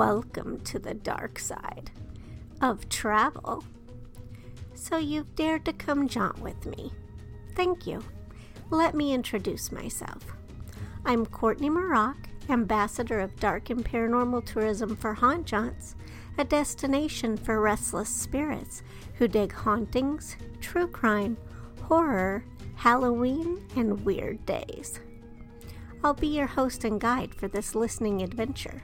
Welcome to the dark side of travel. So you've dared to come jaunt with me. Thank you. Let me introduce myself. I'm Courtney Mroch, ambassador of dark and paranormal tourism for Haunt Jaunts, a destination for restless spirits who dig hauntings, true crime, horror, Halloween, and weird days. I'll be your host and guide for this listening adventure.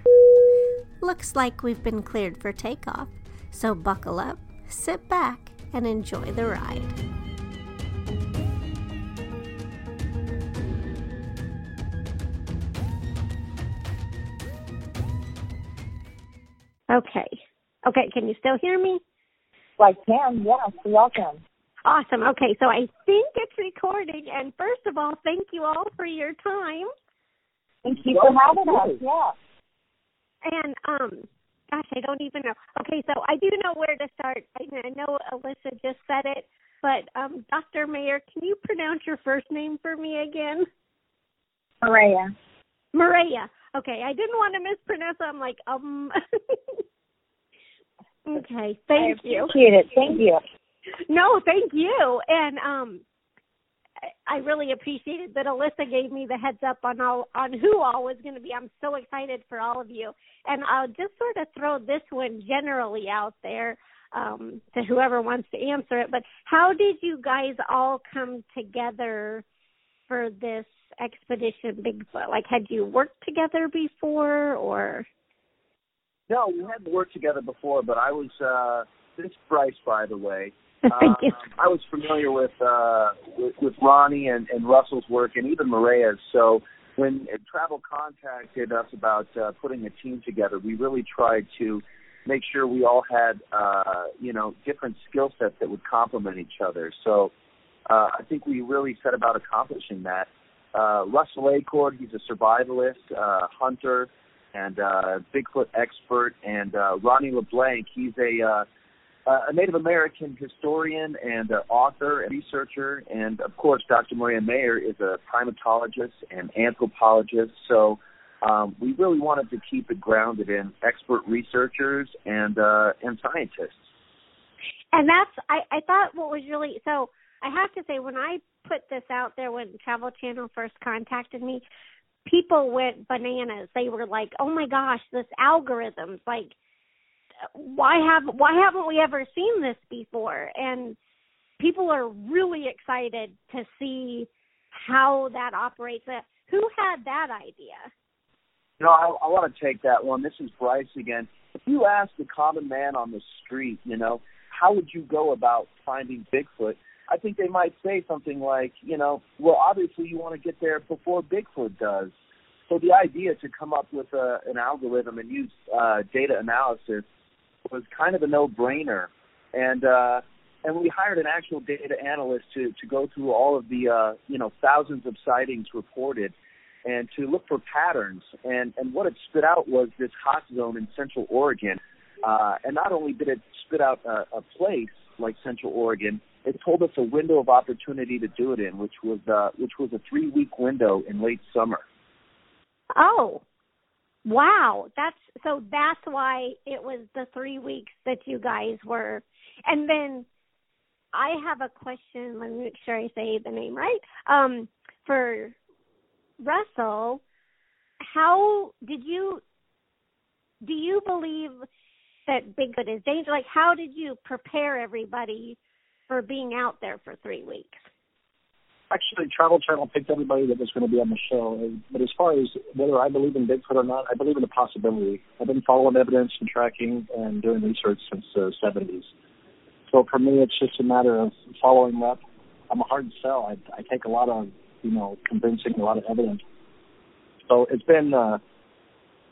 Looks like we've been cleared for takeoff, so buckle up, sit back, and enjoy the ride. Okay. Okay, can you still hear me? I can, yes. Welcome. Awesome. Okay, so I think it's recording. And first of all, thank you all for your time. Thank you for having us. Yeah. And um, gosh, I don't even know. Okay, so I do know where to start. I know Alyssa just said it, but um, Dr. Mayor, can you pronounce your first name for me again? Maria. Maria. Okay, I didn't want to mispronounce. It. I'm like, um. okay, thank I you. Appreciate it. Thank you. No, thank you. And um, I really appreciated that Alyssa gave me the heads up on all on who all was going to be. I'm so excited for all of you, and I'll just sort of throw this one generally out there um, to whoever wants to answer it. But how did you guys all come together for this expedition Bigfoot? Like, had you worked together before, or? No, we hadn't worked together before, but I was. uh This Bryce, by the way. Um, I was familiar with uh, with, with Ronnie and, and Russell's work, and even Maria's. So when Travel contacted us about uh, putting a team together, we really tried to make sure we all had uh, you know different skill sets that would complement each other. So uh, I think we really set about accomplishing that. Uh, Russell Acord, he's a survivalist, uh, hunter, and uh, Bigfoot expert, and uh, Ronnie LeBlanc, he's a uh, a Native American historian and uh, author and researcher, and of course, Dr. Maria Mayor is a primatologist and anthropologist. So um, we really wanted to keep it grounded in expert researchers and uh, and scientists. And that's I, I thought what was really so. I have to say when I put this out there when Travel Channel first contacted me, people went bananas. They were like, "Oh my gosh, this algorithms like." Why have why haven't we ever seen this before? And people are really excited to see how that operates. Uh, Who had that idea? You know, I, I want to take that one. This is Bryce again. If you ask the common man on the street, you know, how would you go about finding Bigfoot? I think they might say something like, you know, well, obviously you want to get there before Bigfoot does. So the idea to come up with a, an algorithm and use uh, data analysis was kind of a no-brainer, and uh, and we hired an actual data analyst to to go through all of the uh, you know thousands of sightings reported, and to look for patterns. And and what it spit out was this hot zone in Central Oregon, uh, and not only did it spit out a, a place like Central Oregon, it told us a window of opportunity to do it in, which was uh, which was a three-week window in late summer. Oh, wow! That's so that's why it was the three weeks that you guys were. And then I have a question. Let me make sure I say the name right. Um, for Russell, how did you? Do you believe that Bigfoot is dangerous? Like, how did you prepare everybody for being out there for three weeks? Actually Travel Channel picked everybody that was going to be on the show. But as far as whether I believe in Bigfoot or not, I believe in the possibility. I've been following evidence and tracking and doing research since the 70s. So for me, it's just a matter of following up. I'm a hard sell. I, I take a lot of, you know, convincing, a lot of evidence. So it's been, uh,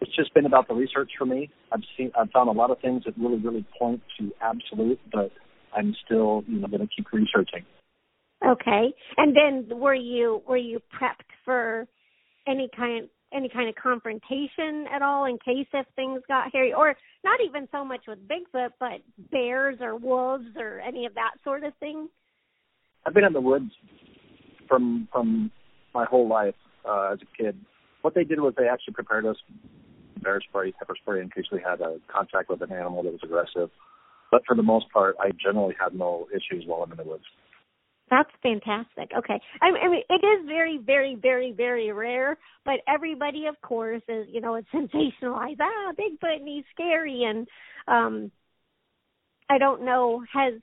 it's just been about the research for me. I've seen, I've found a lot of things that really, really point to absolute, but I'm still, you know, going to keep researching. Okay. And then were you were you prepped for any kind any kind of confrontation at all in case if things got hairy or not even so much with Bigfoot but bears or wolves or any of that sort of thing? I've been in the woods from from my whole life uh, as a kid. What they did was they actually prepared us bear spray, pepper spray in case we had a contact with an animal that was aggressive. But for the most part, I generally had no issues while I'm in the woods. That's fantastic. Okay. I, I mean, it is very, very, very, very rare, but everybody, of course, is, you know, it's sensationalized. Ah, Bigfoot and he's scary. And um I don't know, has,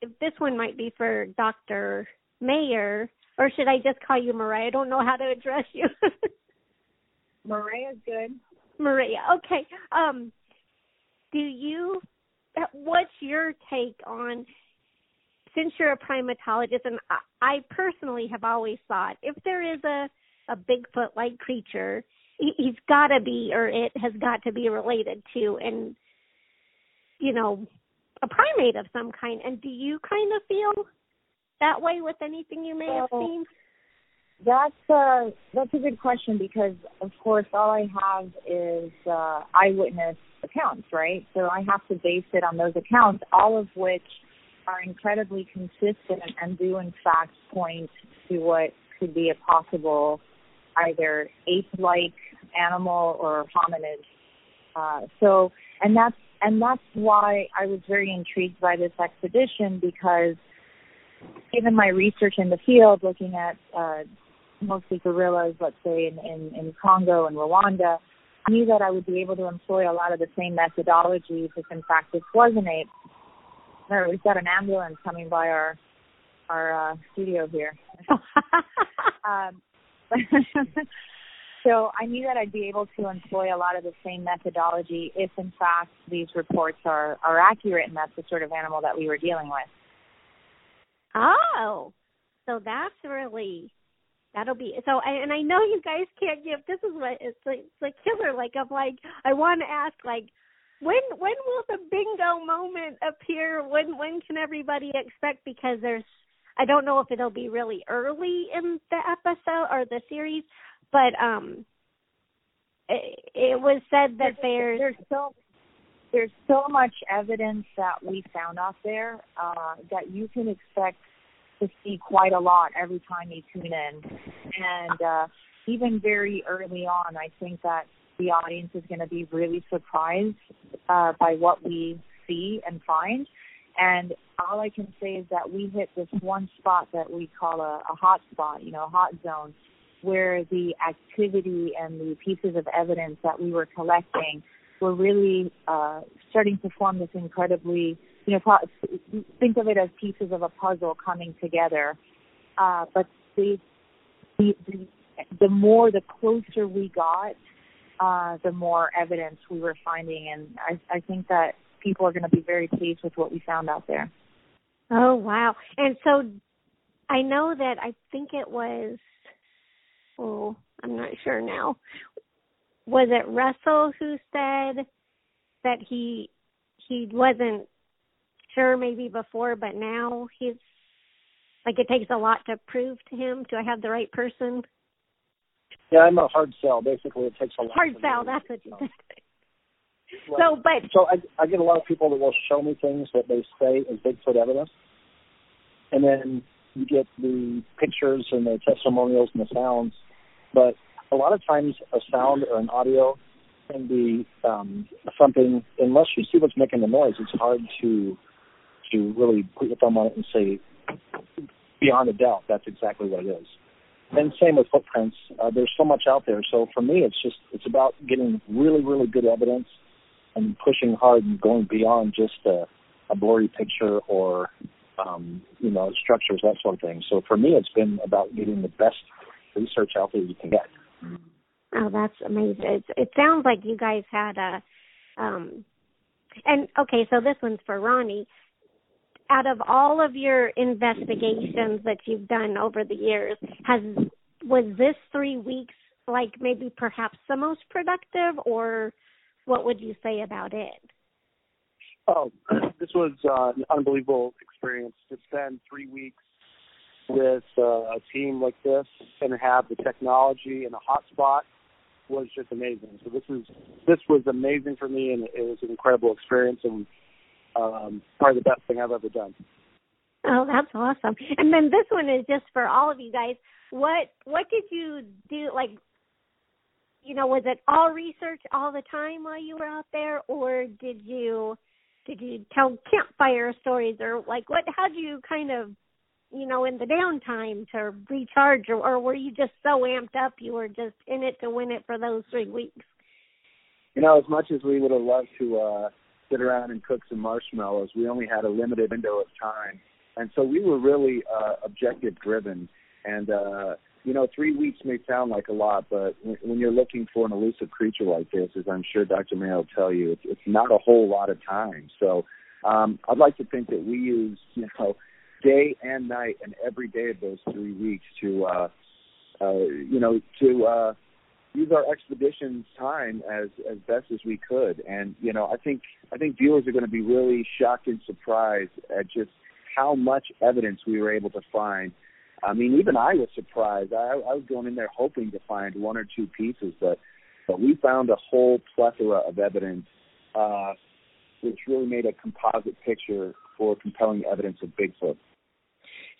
if this one might be for Dr. Mayor, or should I just call you Mariah? I don't know how to address you. Mariah's good. Maria. Okay. Um, do you? What's your take on? Since you're a primatologist, and I, personally have always thought if there is a a Bigfoot-like creature, he, he's got to be, or it has got to be related to, and you know, a primate of some kind. And do you kind of feel that way with anything you may have seen? That's uh that's a good question because of course all I have is uh eyewitness accounts, right? So I have to base it on those accounts, all of which are incredibly consistent and do in fact point to what could be a possible either ape-like animal or hominid. Uh, so, and that's and that's why I was very intrigued by this expedition because, given my research in the field, looking at uh, mostly gorillas, let's say in, in, in Congo and Rwanda, I knew that I would be able to employ a lot of the same methodologies if in fact this was an ape. There, we've got an ambulance coming by our our uh, studio here. um, so I knew that I'd be able to employ a lot of the same methodology if in fact these reports are are accurate and that's the sort of animal that we were dealing with. Oh, so that's really that'll be so and i know you guys can't give this is what it's like it's like killer like i'm like i want to ask like when when will the bingo moment appear when when can everybody expect because there's i don't know if it'll be really early in the episode or the series but um it, it was said that there's there's so there's so much evidence that we found out there uh that you can expect to see quite a lot every time you tune in. And uh, even very early on, I think that the audience is going to be really surprised uh, by what we see and find. And all I can say is that we hit this one spot that we call a, a hot spot, you know, a hot zone, where the activity and the pieces of evidence that we were collecting were really uh, starting to form this incredibly you know, think of it as pieces of a puzzle coming together. Uh, but the, the, the, the more, the closer we got, uh, the more evidence we were finding. And I, I think that people are going to be very pleased with what we found out there. Oh, wow. And so I know that I think it was, oh, I'm not sure now. Was it Russell who said that he he wasn't sure maybe before, but now he's like it takes a lot to prove to him. Do I have the right person? Yeah, I'm a hard sell. Basically, it takes a lot. Hard sell. That's what you said. so, but so I, I get a lot of people that will show me things that they say is Bigfoot evidence, and then you get the pictures and the testimonials and the sounds. But a lot of times, a sound or an audio can be um, something. Unless you see what's making the noise, it's hard to to really put your thumb on it and say, beyond a doubt, that's exactly what it is. And same with footprints. Uh, there's so much out there. So for me, it's just it's about getting really, really good evidence and pushing hard and going beyond just a, a blurry picture or um, you know structures that sort of thing. So for me, it's been about getting the best research out there you can get. Oh, that's amazing! It, it sounds like you guys had a um, and okay, so this one's for Ronnie out of all of your investigations that you've done over the years, has was this three weeks like maybe perhaps the most productive, or what would you say about it? Oh, this was uh, an unbelievable experience to spend three weeks with uh, a team like this and have the technology and a hotspot was just amazing. So this was this was amazing for me, and it was an incredible experience. And um, probably the best thing I've ever done. Oh, that's awesome! And then this one is just for all of you guys. What what did you do? Like, you know, was it all research all the time while you were out there, or did you did you tell campfire stories, or like what? How do you kind of you know, in the downtime to recharge, or, or were you just so amped up you were just in it to win it for those three weeks? You know, as much as we would have loved to uh, sit around and cook some marshmallows, we only had a limited window of time, and so we were really uh, objective driven. And uh, you know, three weeks may sound like a lot, but when you're looking for an elusive creature like this, as I'm sure Dr. Mayor will tell you, it's, it's not a whole lot of time. So um, I'd like to think that we use, you know, day and night and every day of those three weeks to uh uh you know to uh use our expedition's time as as best as we could. And you know i think i think viewers are going to be really shocked and surprised at just how much evidence we were able to find. I mean even i was surprised. I i was going in there hoping to find one or two pieces but but we found a whole plethora of evidence uh which really made a composite picture for compelling evidence of Bigfoot.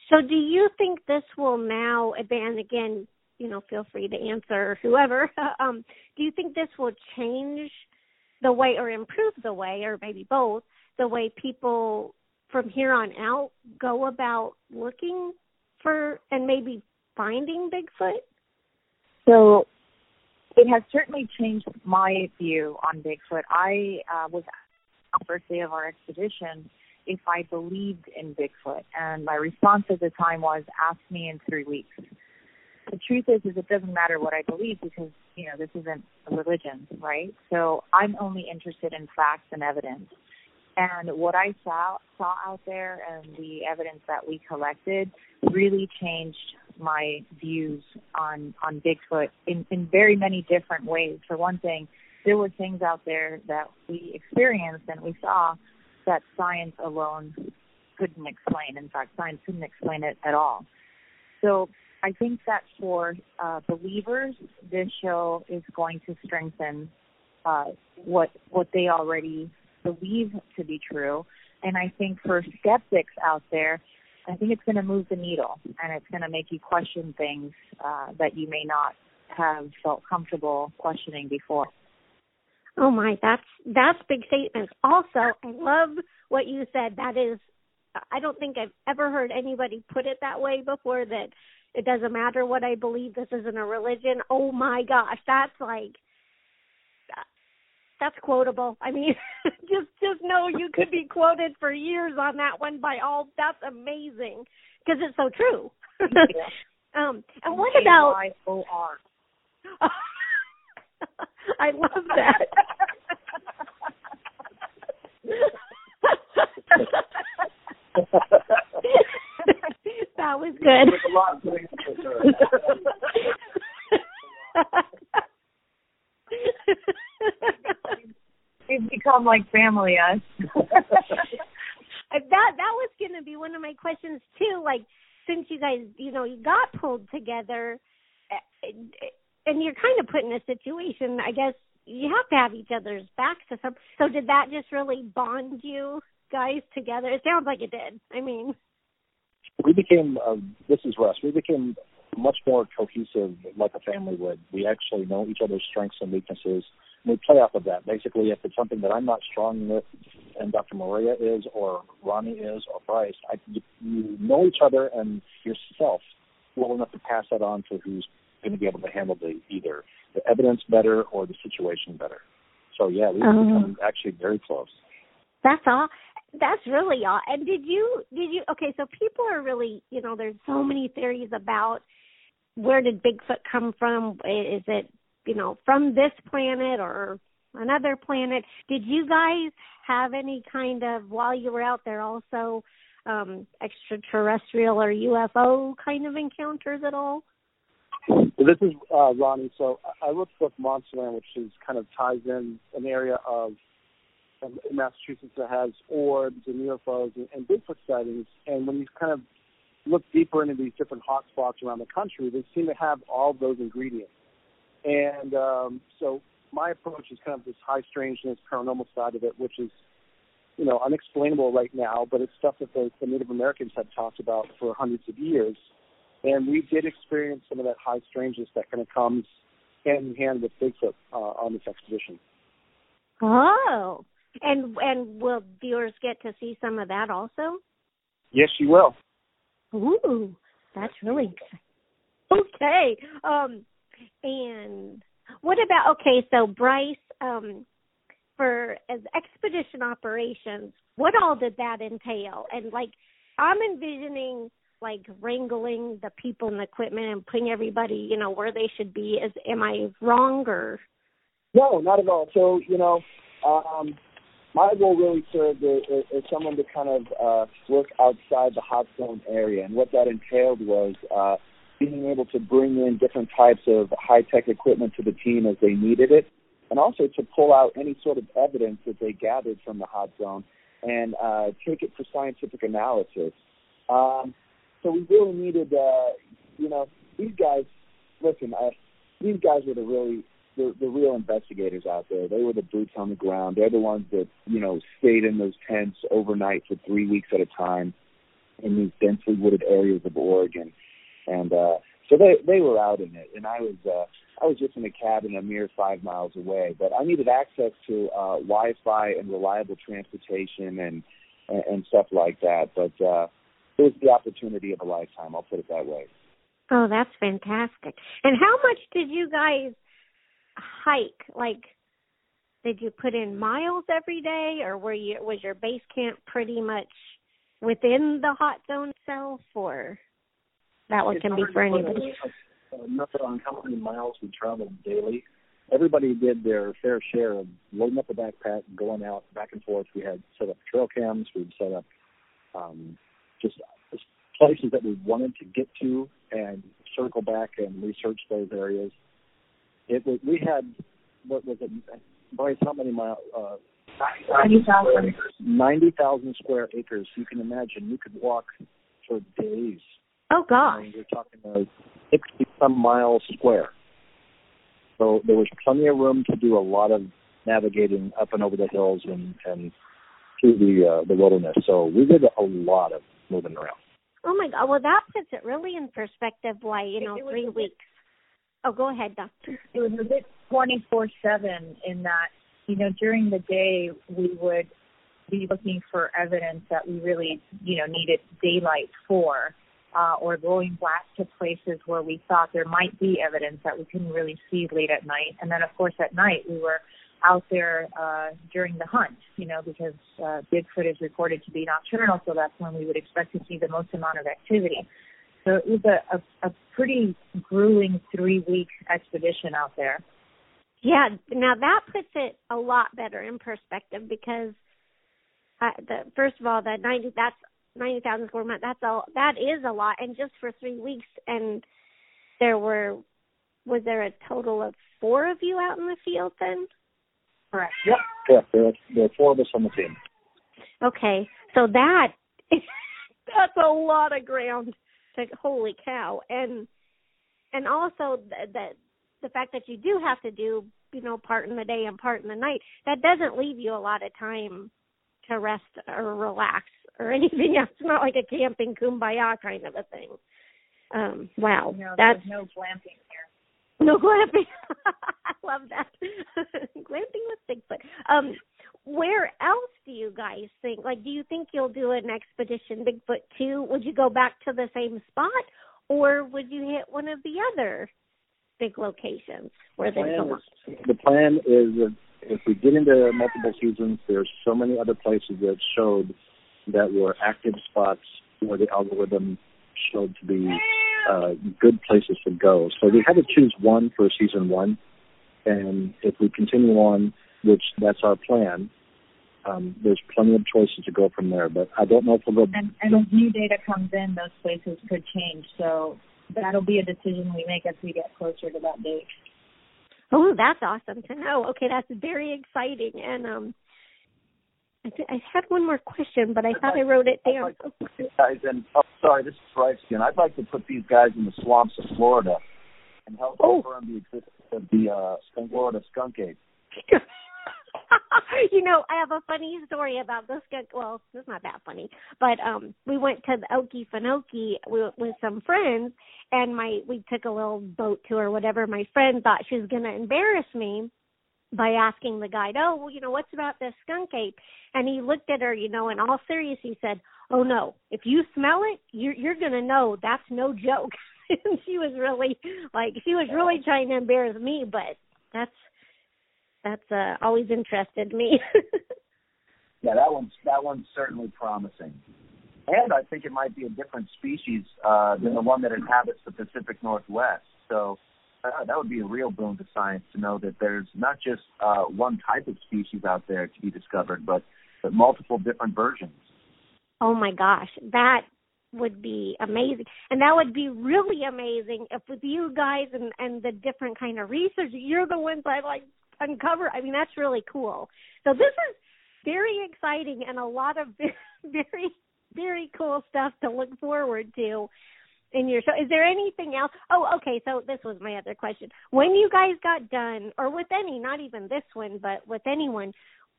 So, do you think this will now, and again, you know, feel free to answer whoever. Um, do you think this will change the way, or improve the way, or maybe both, the way people from here on out go about looking for and maybe finding Bigfoot? So, it has certainly changed my view on Bigfoot. I uh, was on the first day of our expedition if I believed in Bigfoot. And my response at the time was, ask me in three weeks. The truth is, is it doesn't matter what I believe because, you know, this isn't a religion, right? So I'm only interested in facts and evidence. And what I saw, saw out there and the evidence that we collected really changed my views on, on Bigfoot in, in very many different ways. For one thing, there were things out there that we experienced and we saw that science alone couldn't explain. In fact, science couldn't explain it at all. So I think that for uh, believers, this show is going to strengthen uh, what what they already believe to be true. And I think for skeptics out there, I think it's going to move the needle, and it's going to make you question things uh, that you may not have felt comfortable questioning before. Oh my, that's that's big statements. Also, I love what you said. That is, I don't think I've ever heard anybody put it that way before. That it doesn't matter what I believe. This isn't a religion. Oh my gosh, that's like that's quotable. I mean, just just know you could be quoted for years on that one by all. That's amazing because it's so true. um, and what about O-R. I love that. that was good. We've become like family, us. that that was going to be one of my questions too. Like, since you guys, you know, you got pulled together, eh, and you're kind of put in a situation, I guess you have to have each other's backs to some. So did that just really bond you guys together? It sounds like it did. I mean, we became. Uh, this is Russ. We became much more cohesive, like a family would. We actually know each other's strengths and weaknesses. And we play off of that. Basically, if it's something that I'm not strong with, and Dr. Maria is, or Ronnie is, or Bryce, I, you, you know each other and yourself well enough to pass that on to who's going to be able to handle the either the evidence better or the situation better. So yeah, we've uh, become actually very close. That's all. That's really all. And did you did you okay? So people are really you know there's so many theories about where did Bigfoot come from? Is it you know from this planet or another planet? Did you guys have any kind of while you were out there also um extraterrestrial or UFO kind of encounters at all? This is uh, Ronnie. So I the book Monsterland, which is kind of ties in an area of um, Massachusetts that has orbs and UFOs and, and Bigfoot sightings. And when you kind of look deeper into these different hotspots around the country, they seem to have all those ingredients. And um, so my approach is kind of this high strangeness, paranormal side of it, which is, you know, unexplainable right now, but it's stuff that the, the Native Americans had talked about for hundreds of years and we did experience some of that high strangeness that kind of comes hand in hand with Bigfoot uh, on this expedition. Oh, and and will viewers get to see some of that also? Yes, you will. Ooh, that's really good. Okay. Um, and what about okay? So Bryce, um, for as expedition operations, what all did that entail? And like, I'm envisioning like wrangling the people and the equipment and putting everybody, you know, where they should be. Is am I wrong or? No, not at all. So you know, um, my role really served as, as someone to kind of uh, work outside the hot zone area, and what that entailed was uh, being able to bring in different types of high tech equipment to the team as they needed it, and also to pull out any sort of evidence that they gathered from the hot zone and uh, take it for scientific analysis. Um, so we really needed, uh, you know, these guys. Listen, I, these guys were the really the, the real investigators out there. They were the boots on the ground. They're the ones that you know stayed in those tents overnight for three weeks at a time in these densely wooded areas of Oregon, and uh, so they they were out in it, and I was uh, I was just in a cabin a mere five miles away. But I needed access to uh, Wi-Fi and reliable transportation and and, and stuff like that. But uh, it was the opportunity of a lifetime. I'll put it that way. Oh, that's fantastic. And how much did you guys hike? Like, did you put in miles every day, or were you was your base camp pretty much within the hot zone itself, or that one It's can be for anybody? A, a number on how many miles we traveled daily. Everybody did their fair share of loading up the backpack, and going out back and forth. We had set up trail cams. We'd set up um, just places that we wanted to get to and circle back and research those areas. It was we had what was it, Bryce? How many miles? Uh, Ninety thousand. Ninety thousand square acres. You can imagine you could walk for days. Oh I gosh. mean, you're talking about sixty some miles square. So there was plenty of room to do a lot of navigating up and over the hills and and through the uh, the wilderness. So we did a lot of moving around. Oh my god. Well, that puts it really in perspective. Why you know It was three a weeks. Oh, go ahead, doctor. It was a bit twenty four seven in that you know during the day we would be looking for evidence that we really you know needed daylight for. Uh, or going back to places where we thought there might be evidence that we couldn't really see late at night. And then, of course, at night we were out there uh, during the hunt, you know, because uh, Bigfoot is reported to be nocturnal, so that's when we would expect to see the most amount of activity. So it was a, a, a pretty grueling three week expedition out there. Yeah, now that puts it a lot better in perspective because uh, the first of all, the ninety that's ninety thousand square miles. That's all. That is a lot, and just for three weeks. And there were was there a total of four of you out in the field then? Correct. Yep. Yeah, there, there are four of us on the team. Okay, so that that's a lot of ground. To, holy cow! And and also the, the the fact that you do have to do you know part in the day and part in the night that doesn't leave you a lot of time to rest or relax or anything else. It's not like a camping kumbaya kind of a thing. Um, wow, No, that's no glamping here. no glamping. I love that. glamping with Bigfoot. Um, where else do you guys think? Like, do you think you'll do an expedition Bigfoot two? Would you go back to the same spot, or would you hit one of the other big locations where The a plan is, the plan is if we get into multiple seasons, there's so many other places that showed that were active spots where the algorithm showed to be uh, good places to go. So we had to choose one for season one, and if we continue on, which that's our plan, um, there's plenty of choices to go from there. But I don't know if we'll go. And, and as new data comes in, those places could change. So that'll be a decision we make as we get closer to that date. Oh, that's awesome to know. Okay, that's very exciting. And um, I, th- I had one more question, but I thought I wrote it down. guys, and oh, sorry, this is Bryce again. I'd like to put these guys in the swamps of Florida and help Oh. confirm the existence of the uh, skunk- Florida skunk ape. you know, I have a funny story about this skunk. Well, it's not that funny, but um, we went to the Okefenokee with, with some friends, and my we took a little boat tour whatever. My friend thought she was going to embarrass me by asking the guide, "Oh, well, you know, what's about this skunk ape?" And he looked at her, you know, in all seriousness, he said, "Oh no, if you smell it, you're you're going to know that's no joke." and she was really like she was really trying to embarrass me, but that's that's uh, always interested me. yeah, that one's that one's certainly promising. And I think it might be a different species uh, than the one that inhabits the Pacific Northwest. So uh, that would be a real boon to science to know that there's not just uh, one type of species out there to be discovered, but but multiple different versions. Oh my gosh, that would be amazing, and that would be really amazing if with you guys and and the different kind of research, you're the ones I like uncover. I mean, that's really cool. So this is very exciting and a lot of very very cool stuff to look forward to in your show. Is there anything else? Oh, okay. So this was my other question. When you guys got done, or with any, not even this one, but with anyone,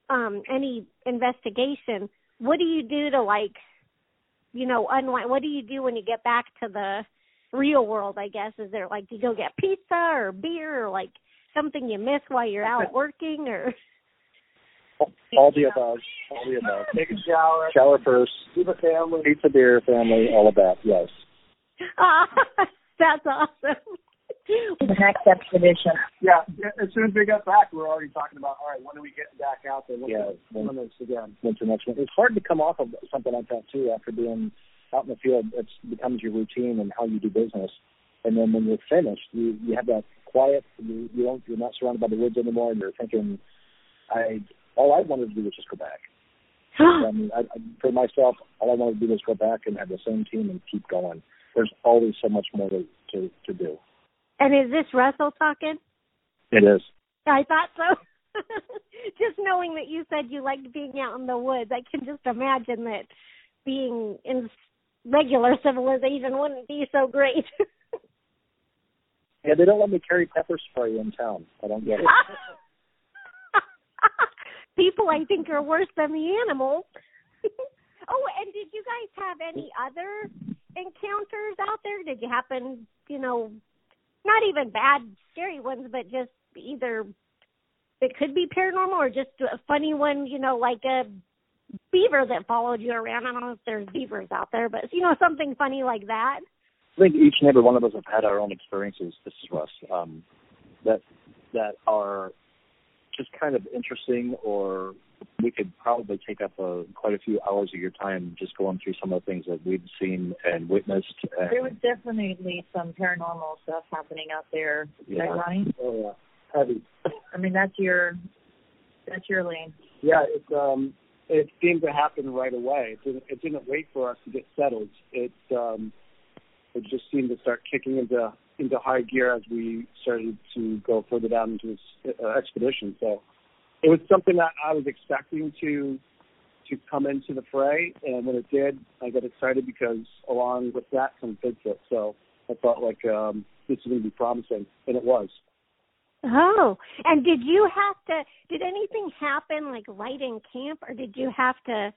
um, any investigation, what do you do to like, you know, unwind? What do you do when you get back to the real world? I guess is there like do you go get pizza or beer or like something you miss while you're out working or? All the above. All the above. Take a shower. Shower first. Keep a family. Pizza, beer, family, all of that. Yes. Ah, that's awesome. The next expedition. Yeah, as soon as we got back, we were already talking about, all right, when are we getting back out there? What's Yeah, the, when is again? When's the next one? It's hard to come off of something like that too after being out in the field. It becomes your routine and how you do business. And then when you're finished, you you have that quiet. You you don't you're not surrounded by the woods anymore, and you're thinking, I all I wanted to do was just go back. I mean, I, I, for myself, all I wanted to do was go back and have the same team and keep going. There's always so much more to to, to do. and is this Russell talking? It is. I thought so. just knowing that you said you liked being out in the woods, I can just imagine that being in regular civilization wouldn't be so great. Yeah, they don't let me carry pepper spray in town. I don't get it. People, I think, are worse than the animals. oh, and did you guys have any other encounters out there? Did you happen, you know, not even bad, scary ones, but just either it could be paranormal or just a funny one, you know, like a beaver that followed you around. I don't know if there's beavers out there, but you know, something funny like that. I think each and every one of us have had our own experiences. This is Russ. Um, that that are just kind of interesting, or we could probably take up a, quite a few hours of your time just going through some of the things that we've seen and witnessed. And, There was definitely some paranormal stuff happening out there, Yeah. right, Ronnie? Oh yeah, heavy. I mean, that's your that's your lane. Yeah, it um it seemed to happen right away. It didn't it didn't wait for us to get settled. It um it just seemed to start kicking into into high gear as we started to go further down into this uh, expedition. So it was something that I was expecting to to come into the fray, and when it did, I got excited because along with that comes Bigfoot. So I felt like um, this is going to be promising, and it was. Oh, and did you have to? Did anything happen like right in camp, or did you have to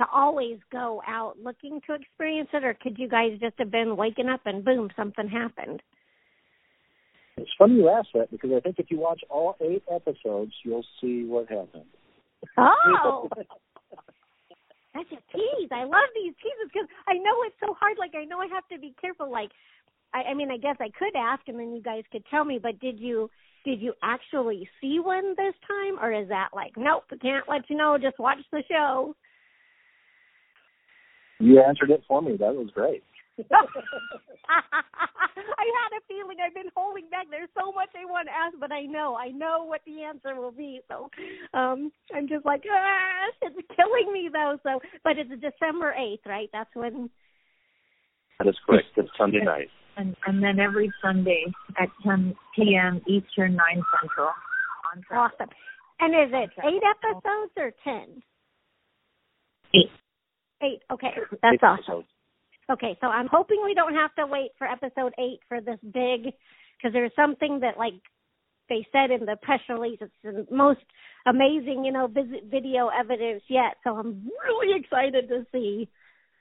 to always go out looking to experience it, or could you guys just have been waking up and boom, something happened? it's funny you ask that because I think if you watch all eight episodes, you'll see what happened. Oh, that's a tease. I love these teases because I know it's so hard. Like I know I have to be careful. Like, I, I mean, I guess I could ask, and then you guys could tell me. But did you did you actually see one this time, or is that like, nope, can't let you know. Just watch the show. You answered it for me. That was great. I had a feeling I've been holding back. There's so much I want to ask, but I know, I know what the answer will be. So, um, I'm just like, ah, it's killing me though. So, but it's December eighth, right? That's when. That is correct. It's Sunday night. And and then every Sunday at 10 p.m. Eastern, 9 Central. On track. Awesome. And is it eight episodes or ten? Eight. Eight. Okay, that's awesome. episodes. Okay, so I'm hoping we don't have to wait for episode eight for this big, because there's something that like they said in the press release, it's the most amazing, you know, visit video evidence yet. So I'm really excited to see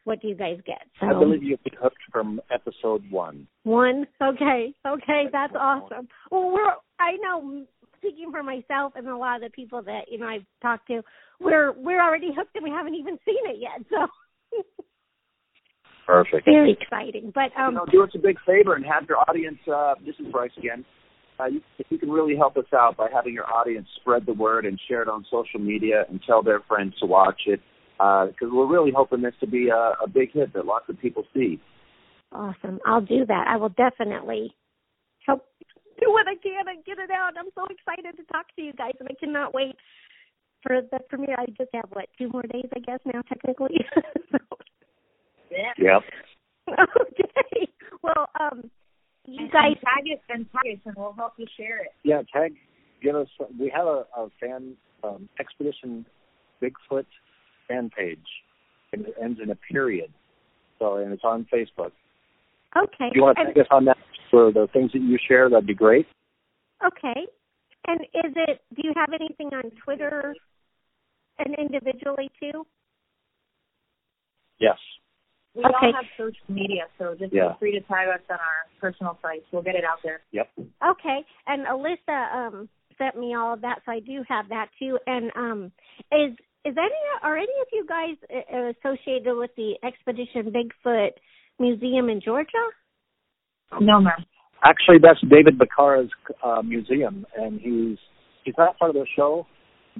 what you guys get. So. I believe you'll be hooked from episode one. One, okay, okay, that's awesome. Well, we're I know speaking for myself and a lot of the people that you know I've talked to, we're we're already hooked and we haven't even seen it yet. So. Perfect. Very exciting, but um, you know, do us a big favor and have your audience. Uh, this is Bryce again. Uh, you, you can really help us out by having your audience spread the word and share it on social media and tell their friends to watch it because uh, we're really hoping this to be a, a big hit that lots of people see. Awesome. I'll do that. I will definitely help do what I can and get it out. I'm so excited to talk to you guys, and I cannot wait for the premiere. I just have what two more days, I guess now technically. Yeah. Yep. okay. Well, um, you And guys. tag it and tag us, and we'll help you share it. Yeah, tag. Give us. We have a, a fan um, expedition Bigfoot fan page, and it ends in a period. So, and it's on Facebook. Okay. If you want to and, tag us on that for the things that you share, that'd be great. okay. And is it? Do you have anything on Twitter and individually too? Yes. We Okay. all have social media, so just Yeah. feel free to tag us on our personal sites. We'll get it out there. Yep. Okay. And Alyssa um sent me all of that, so I do have that too. And um, is is any are any of you guys uh, associated with the Expedition Bigfoot Museum in Georgia? No, ma'am. Actually, that's David Bakara's uh, museum, and he's he's not part of the show,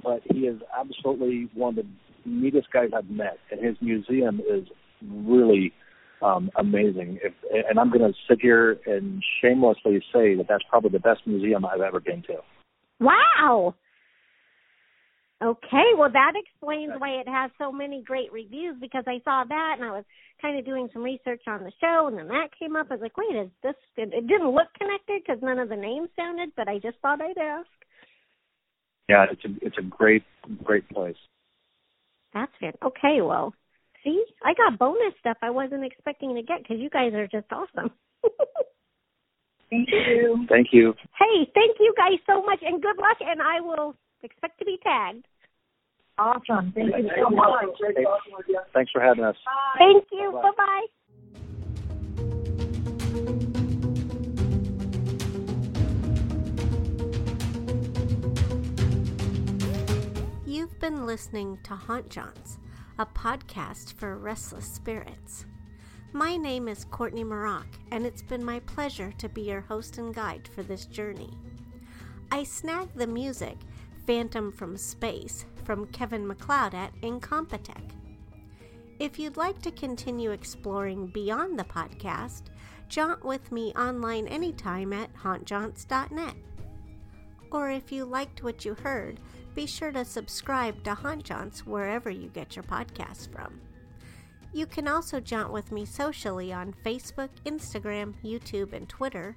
but he is absolutely one of the neatest guys I've met, and his museum is really um, amazing. If, and I'm going to sit here and shamelessly say that that's probably the best museum I've ever been to. Wow. Okay, well that explains why it has so many great reviews because I saw that and I was kind of doing some research on the show and then that came up. I was like, wait, is this? It, it didn't look connected because none of the names sounded, but I just thought I'd ask. Yeah, it's a it's a great great place. That's it. Okay, well, see, I got bonus stuff I wasn't expecting to get because you guys are just awesome. Thank you. Thank you. hey, thank you guys so much and good luck, and I will expect to be tagged. Awesome. Thank you so much. Thanks for having us. Thank you. Bye-bye. Bye bye. You've been listening to Haunt Jaunts, a podcast for restless spirits. My name is Courtney Mroch, and it's been my pleasure to be your host and guide for this journey. I snagged the music Phantom from Space from Kevin MacLeod at Incompetech. If you'd like to continue exploring beyond the podcast, jaunt with me online anytime at hauntjaunts.net. Or if you liked what you heard, be sure to subscribe to Haunt Jaunts wherever you get your podcasts from. You can also jaunt with me socially on Facebook, Instagram, YouTube, and Twitter.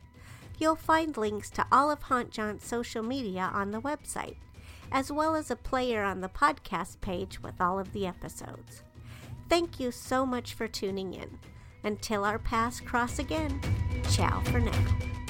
You'll find links to all of Haunt Jaunt's social media on the website, as well as a player on the podcast page with all of the episodes. Thank you so much for tuning in. Until our paths cross again, ciao for now.